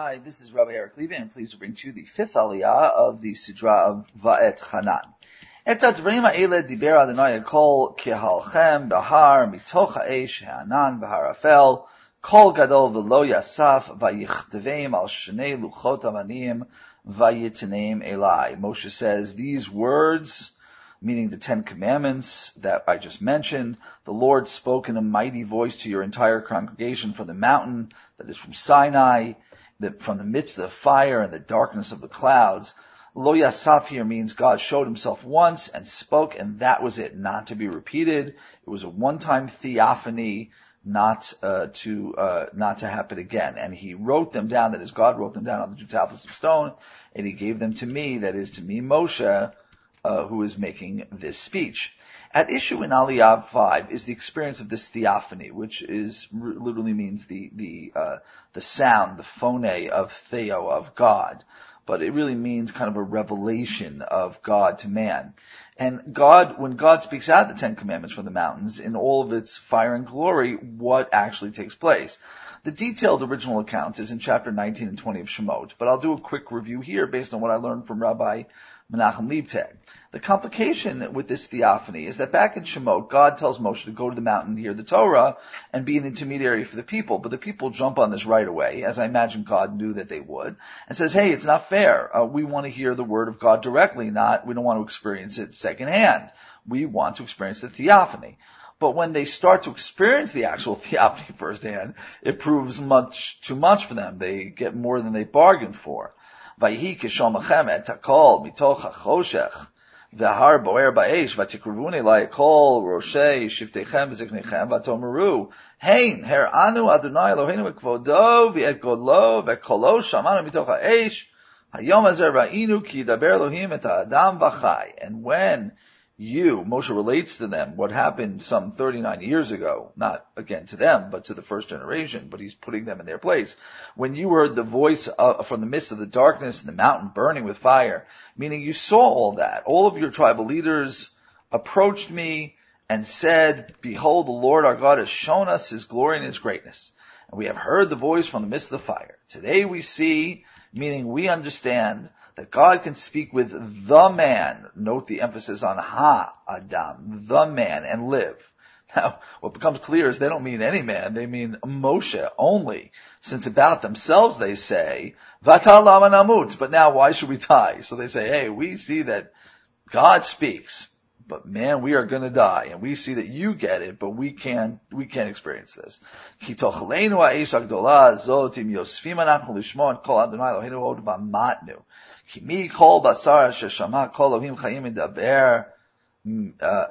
Hi, this is Rabbi Eric Levy, and pleased to bring to you the fifth aliyah of the Sidra of Va'etchanan. את הדברים האלה דיבר אדוני הכל כהלכם bahar מתוך האש ha'anan והערפל, kol גדול ולא yasaf ויכתבם על שני לוחות אמנים, ויתנם Elai. Moshe says, these words, meaning the Ten Commandments that I just mentioned. The Lord spoke in a mighty voice to your entire congregation from the mountain that is from Sinai that from the midst of the fire and the darkness of the clouds. Lo Yasaf here means God showed himself once and spoke and that was it, not to be repeated. It was a one-time theophany, not uh, to uh, not to happen again. And he wrote them down, that is God wrote them down on the two tablets of stone, and he gave them to me, that is to me Moshe, uh, who is making this speech. At issue in Aliyah 5 is the experience of this theophany, which is literally means the the uh, the sound, the phone of Theo of God but it really means kind of a revelation of God to man. And God, when God speaks out the Ten Commandments from the mountains in all of its fire and glory, what actually takes place? The detailed original account is in chapter 19 and 20 of Shemot, but I'll do a quick review here based on what I learned from Rabbi Menachem Leibtag. The complication with this theophany is that back in Shemot, God tells Moshe to go to the mountain to hear the Torah and be an intermediary for the people, but the people jump on this right away, as I imagine God knew that they would, and says, hey, it's not fair. Uh, we want to hear the word of God directly, not, we don't want to experience it secondhand. We want to experience the theophany. But when they start to experience the actual theophany firsthand, it proves much too much for them. They get more than they bargained for. Vayhi kishom achem takol mitoch hachoshech. V'har boer ba'esh v'tikurvuni la'ekol roshei v'ziknechem v'atomeru hein her anu Adonai Eloheinu v'kvodo v'et godlo v'kolo shamanu mitoch ha'esh. Hayom hazer ra'inu ki yidaber Elohim et ha'adam v'chai. And when you, Moshe relates to them what happened some 39 years ago, not again to them, but to the first generation, but he's putting them in their place. When you heard the voice from the midst of the darkness and the mountain burning with fire, meaning you saw all that. All of your tribal leaders approached me and said, behold, the Lord our God has shown us his glory and his greatness. And we have heard the voice from the midst of the fire. Today we see, meaning we understand that God can speak with the man, note the emphasis on ha adam, the man, and live. Now, what becomes clear is they don't mean any man, they mean Moshe only, since about themselves they say, Vatalama namut, but now why should we die? So they say, hey, we see that God speaks, but man, we are gonna die, and we see that you get it, but we can't, we can't experience this. כי uh,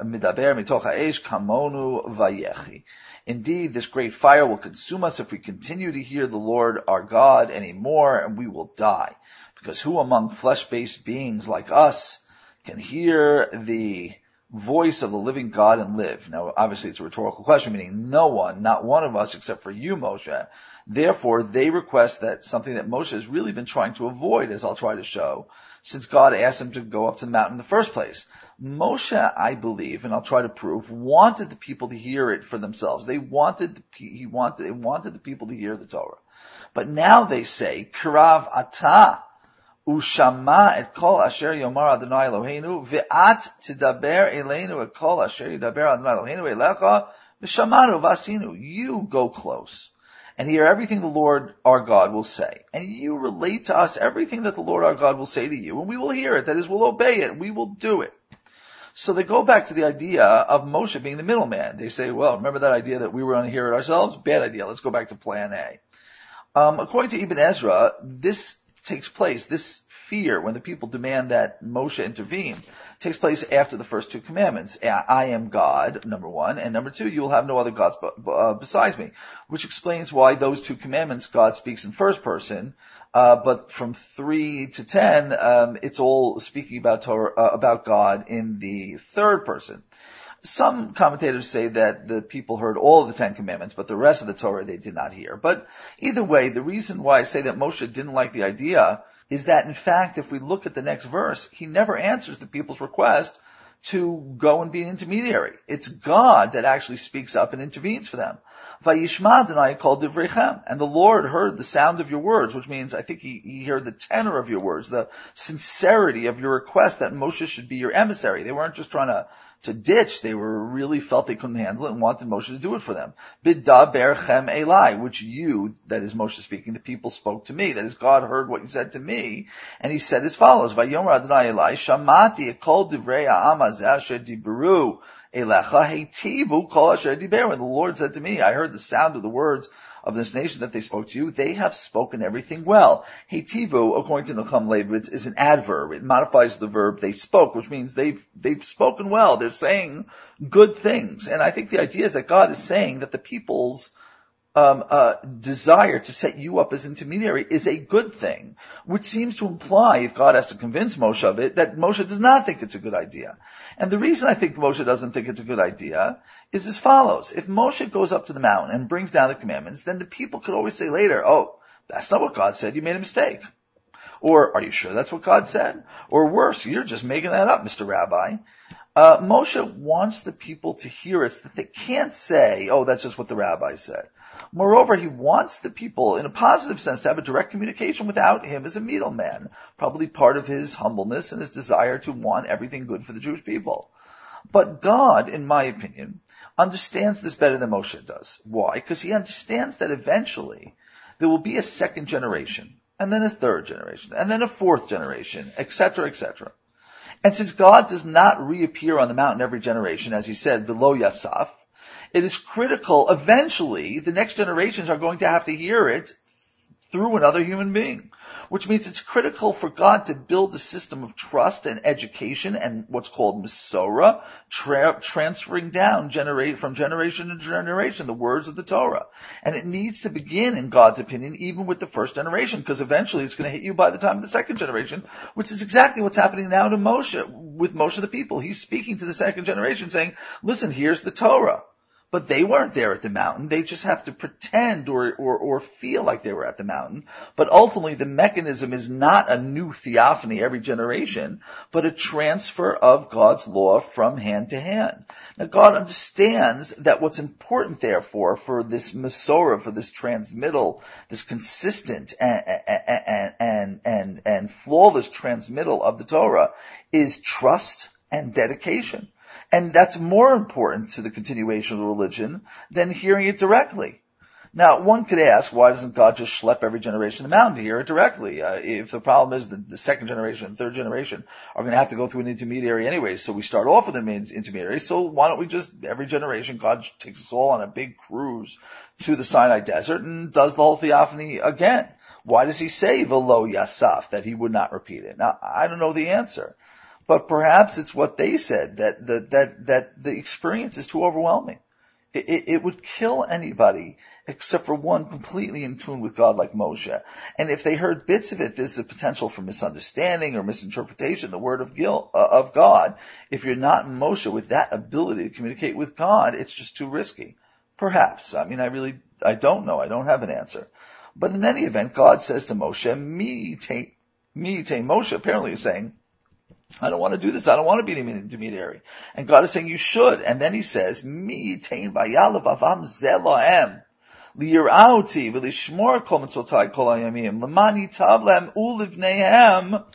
Indeed, this great fire will consume us if we continue to hear the Lord our God any more, and we will die. Because who among flesh-based beings like us can hear the voice of the living God and live? Now, obviously, it's a rhetorical question, meaning no one, not one of us, except for you, Moshe, Therefore, they request that something that Moshe has really been trying to avoid, as I'll try to show, since God asked him to go up to the mountain in the first place. Moshe, I believe, and I'll try to prove, wanted the people to hear it for themselves. They wanted, the, he wanted, they wanted the people to hear the Torah. But now they say, Kirav ata, ushama et kol asher yomar Adonai Eloheinu, ve'at tidaber elenu et kol asher yidaber Adonai Eloheinu elecha, v'shamanu vasinu. You go close and hear everything the Lord our God will say. And you relate to us everything that the Lord our God will say to you, and we will hear it. That is, we'll obey it. We will do it. So they go back to the idea of Moshe being the middleman. They say, well, remember that idea that we were going to hear it ourselves? Bad idea. Let's go back to plan A. Um, according to Ibn Ezra, this takes place, this fear when the people demand that Moshe intervene takes place after the first two commandments. I am God, number one, and number two, you will have no other gods uh, besides me, which explains why those two commandments God speaks in first person, uh, but from three to ten, um, it's all speaking about Torah, uh, about God in the third person. Some commentators say that the people heard all of the Ten Commandments, but the rest of the Torah they did not hear. But either way, the reason why I say that Moshe didn't like the idea is that in fact, if we look at the next verse, he never answers the people's request to go and be an intermediary. It's God that actually speaks up and intervenes for them. Vayishma I called Divrechem. And the Lord heard the sound of your words, which means I think he, he heard the tenor of your words, the sincerity of your request that Moshe should be your emissary. They weren't just trying to to ditch. They were really felt they couldn't handle it and wanted Moshe to do it for them. Bidda berchem elai, which you, that is Moshe speaking, the people spoke to me. That is God heard what you said to me, and he said as follows: Vayomer Adonai elai shamati ekol divrei ha'am asher dibru elecha heitivu kol asher diber. When the Lord said to me, I heard the sound of the words of this nation that they spoke to you, they have spoken everything well. Heitivu, according to Nechama Leibowitz, is an adverb. It modifies the verb they spoke, which means they've, they've spoken well. They're saying good things. And I think the idea is that God is saying that the people's um, uh, desire to set you up as intermediary is a good thing, which seems to imply, if God has to convince Moshe of it, that Moshe does not think it's a good idea. And the reason I think Moshe doesn't think it's a good idea is as follows. If Moshe goes up to the mountain and brings down the commandments, then the people could always say later, oh, that's not what God said, you made a mistake. Or, are you sure that's what God said? Or worse, you're just making that up, Mr. Rabbi. Uh, Moshe wants the people to hear it so that they can't say, oh, that's just what the rabbi said. Moreover, he wants the people, in a positive sense, to have a direct communication without him as a middleman. Probably part of his humbleness and his desire to want everything good for the Jewish people. But God, in my opinion, understands this better than Moshe does. Why? Because he understands that eventually there will be a second generation, and then a third generation, and then a fourth generation, etc., etc. And since God does not reappear on the mountain every generation, as he said, below Yasaf, it is critical, eventually, the next generations are going to have to hear it through another human being. Which means it's critical for God to build a system of trust and education and what's called Masorah, tra- transferring down generate, from generation to generation the words of the Torah. And it needs to begin, in God's opinion, even with the first generation, because eventually it's going to hit you by the time of the second generation, which is exactly what's happening now to Moshe, with Moshe the people. He's speaking to the second generation saying, listen, here's the Torah. But they weren't there at the mountain. They just have to pretend or, or, or feel like they were at the mountain. But ultimately the mechanism is not a new theophany every generation, but a transfer of God's law from hand to hand. Now God understands that what's important therefore for this Masorah, for this transmittal, this consistent and, and, and, and, and flawless transmittal of the Torah is trust and dedication. And that's more important to the continuation of the religion than hearing it directly. Now, one could ask, why doesn't God just schlep every generation to the mountain to hear it directly? Uh, if the problem is that the second generation and third generation are going to have to go through an intermediary anyway, so we start off with an intermediary, so why don't we just, every generation, God takes us all on a big cruise to the Sinai desert and does the whole theophany again? Why does he say velo yasaf, that he would not repeat it? Now, I don't know the answer. But perhaps it's what they said that that that, that the experience is too overwhelming. It, it, it, would kill anybody except for one completely in tune with God like Moshe. And if they heard bits of it, there's a potential for misunderstanding or misinterpretation. The word of guilt, uh, of God. If you're not Moshe with that ability to communicate with God, it's just too risky. Perhaps. I mean, I really, I don't know. I don't have an answer. But in any event, God says to Moshe, me take, me Moshe apparently is saying, I don't want to do this. I don't want to be an intermediary. And God is saying you should. And then he says, Mi tein vayalav avam zelahem. Liyirauti v'lishmor kol mitzotai kol hayamim. Lemani tav lehem ulivnehem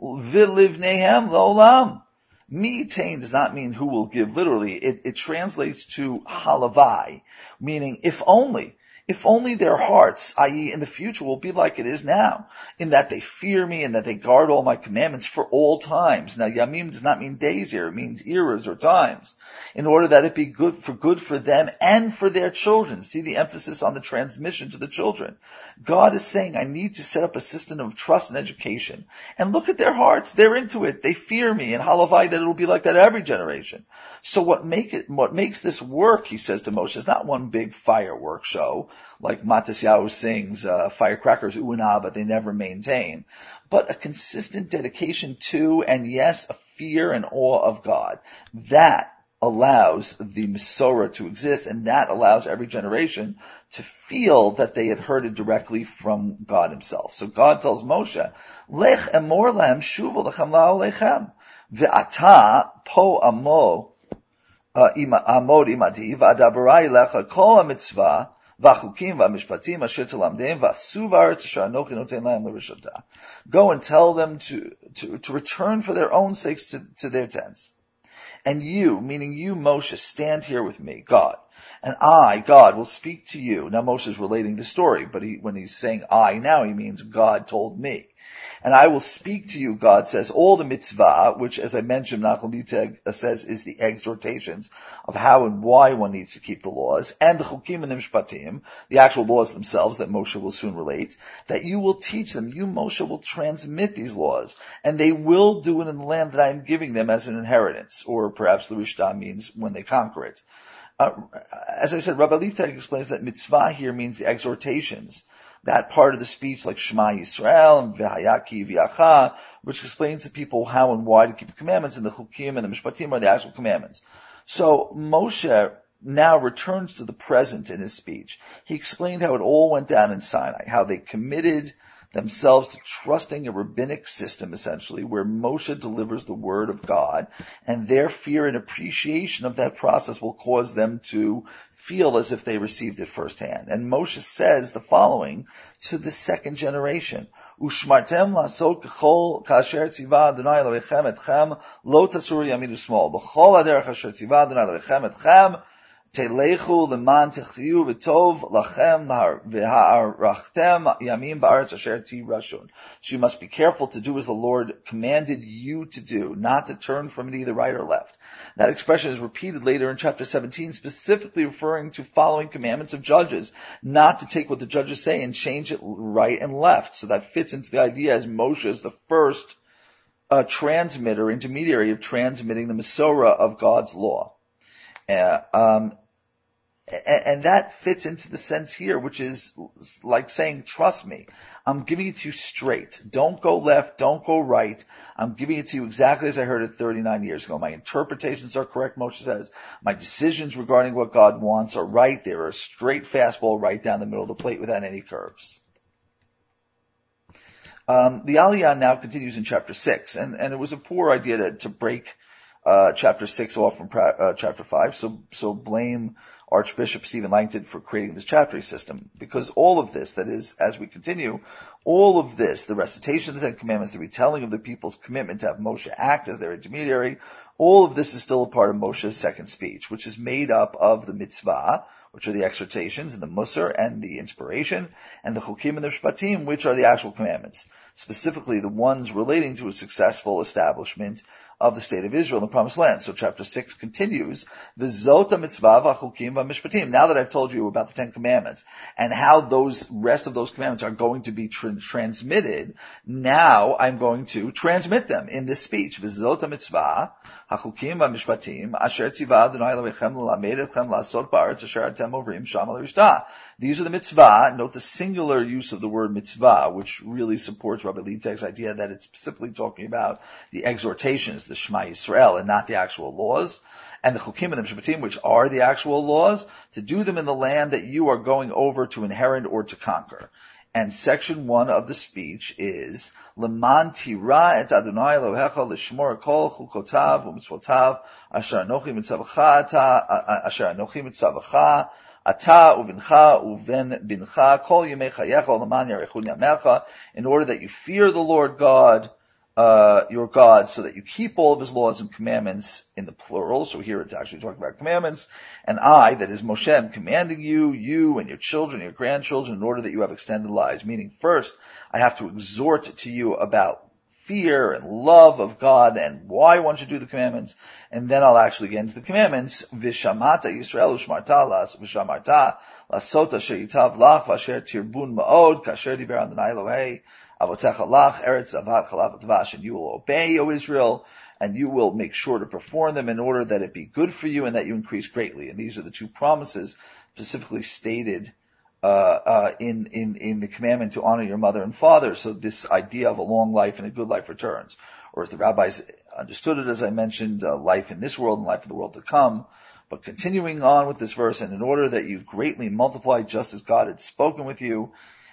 v'livnehem lo'olam. Mitain does not mean who will give literally. It, it translates to halavai, meaning if only. If only their hearts, i.e. in the future, will be like it is now, in that they fear me and that they guard all my commandments for all times. Now, yamim does not mean days here, it means eras or times, in order that it be good for good for them and for their children. See the emphasis on the transmission to the children. God is saying, I need to set up a system of trust and education. And look at their hearts, they're into it, they fear me, and halavai that it'll be like that every generation. So what make it, what makes this work, he says to Moshe, is not one big firework show, like Matisyahu sings, uh, firecrackers ooh and ah, but they never maintain, but a consistent dedication to, and yes, a fear and awe of God. That allows the Masorah to exist, and that allows every generation to feel that they had heard it directly from God himself. So God tells Moshe, Lech emor lahem shuvu lechem lechem. Ve'ata po amo amod imadi v'adabarai lecha kol ha-mitzvah v'achukim asher anochi noten l'rishata. Go and tell them to, to, to return for their own sakes to, to their tents. And you, meaning you, Moshe, stand here with me, God. And I, God, will speak to you. Now Moshe is relating the story, but he, when he's saying I now, he means God told me. And I will speak to you, God says, all the mitzvah, which as I mentioned, Nachum Yuteg says is the exhortations of how and why one needs to keep the laws, and the chukim and the mishpatim, the actual laws themselves that Moshe will soon relate, that you will teach them. You, Moshe, will transmit these laws, and they will do it in the land that I am giving them as an inheritance, or perhaps the Rishta means when they conquer it. Uh, as I said, Rabbi Leibtag explains that mitzvah here means the exhortations that part of the speech like Shema Yisrael and V'hayaki V'yacha, which explains to people how and why to keep the commandments, and the Chukim and the Mishpatim are the actual commandments. So Moshe now returns to the present in his speech. He explained how it all went down in Sinai, how they committed themselves to trusting a rabbinic system essentially where Moshe delivers the word of God and their fear and appreciation of that process will cause them to feel as if they received it firsthand. And Moshe says the following to the second generation. Ushmartem lasot kachol kasher tziva Adonai Elohechem etchem lo tasur yamin usmol. B'chol aderech asher tziva Adonai Elohechem etchem Telechu leman v'tov lachem v'ha'arachtem yamim ba'aretz asher. So you must be careful to do as the Lord commanded you to do, not to turn from it either right or left. That expression is repeated later in chapter 17, specifically referring to following commandments of judges, not to take what the judges say and change it right and left. So that fits into the idea as Moshe is the first uh, transmitter, intermediary of transmitting the Masorah of God's law. Uh, um, and that fits into the sense here, which is like saying, trust me. I'm giving it to you straight. Don't go left. Don't go right. I'm giving it to you exactly as I heard it 39 years ago. My interpretations are correct, Moshe says. My decisions regarding what God wants are right. They're a straight fastball right down the middle of the plate without any curves. Um, the Aliyah now continues in chapter 6, and, and it was a poor idea to, to break uh, chapter 6 off from uh, chapter 5, so, so blame Archbishop Stephen Langton for creating this chapter system. Because all of this, that is, as we continue, all of this, the recitation of the Ten Commandments, the retelling of the people's commitment to have Moshe act as their intermediary, all of this is still a part of Moshe's second speech, which is made up of the mitzvah, which are the exhortations and the musar and the inspiration, and the chukim and the shpatim, which are the actual commandments. Specifically, the ones relating to a successful establishment of the state of Israel the promised land. So chapter 6 continues, mitzvah v'mishpatim. Now that I've told you about the Ten Commandments and how those rest of those commandments are going to be tra- transmitted, now I'm going to transmit them in this speech. Mitzvah v'mishpatim asher tziva Adonai Elohechem l'lamed etchem la'asot ba'aretz asher atem ovrim sham These are the mitzvah. Note the singular use of the word mitzvah, which really supports Rabbi Leibtag's idea that it's specifically talking about the exhortations, the Shema Yisrael and not the actual laws, and the Chukim and the Mishpatim, which are the actual laws, to do them in the land that you are going over to inherit or to conquer. And section one of the speech is Leman tira et Adonai Elohecha lishmor kol chukotav u'mitzvotav asher anochi mitzavacha asher anochi mitzavacha ata uvincha uven bincha kol yemei chayecha leman yarechun yamecha in order that you fear the Lord God uh, your God so that you keep all of his laws and commandments in the plural. So here it's actually talking about commandments. And I, that is Moshe, am commanding you, you and your children, your grandchildren, in order that you have extended lives. Meaning first, I have to exhort to you about fear and love of God and why one should do the commandments. And then I'll actually get into the commandments. Vishamata Yisrael ushmarta las vishamarta lasota sheitav lach vasher tirbun ma'od kasher diber the Elohei Avotecha lach, eretz avat chalav dvash, and you will obey, O Israel, and you will make sure to perform them in order that it be good for you and that you increase greatly. And these are the two promises specifically stated uh, uh, in in in the commandment to honor your mother and father. So this idea of a long life and a good life returns, or as the rabbis understood it, as I mentioned, uh, life in this world and life in the world to come. But continuing on with this verse, and in order that you greatly multiply just as God had spoken with you,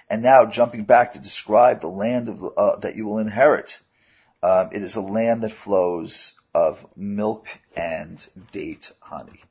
and now jumping back to describe the land of, uh, that you will inherit. Um, it is a land that flows of milk and date honey.